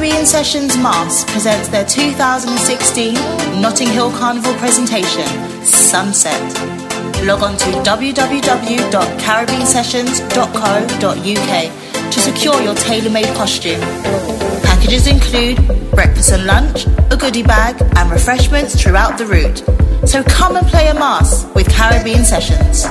Caribbean Sessions Mas presents their 2016 Notting Hill Carnival presentation, Sunset. Log on to www.caribbeansessions.co.uk to secure your tailor-made costume. Packages include breakfast and lunch, a goodie bag, and refreshments throughout the route. So come and play a mas with Caribbean Sessions.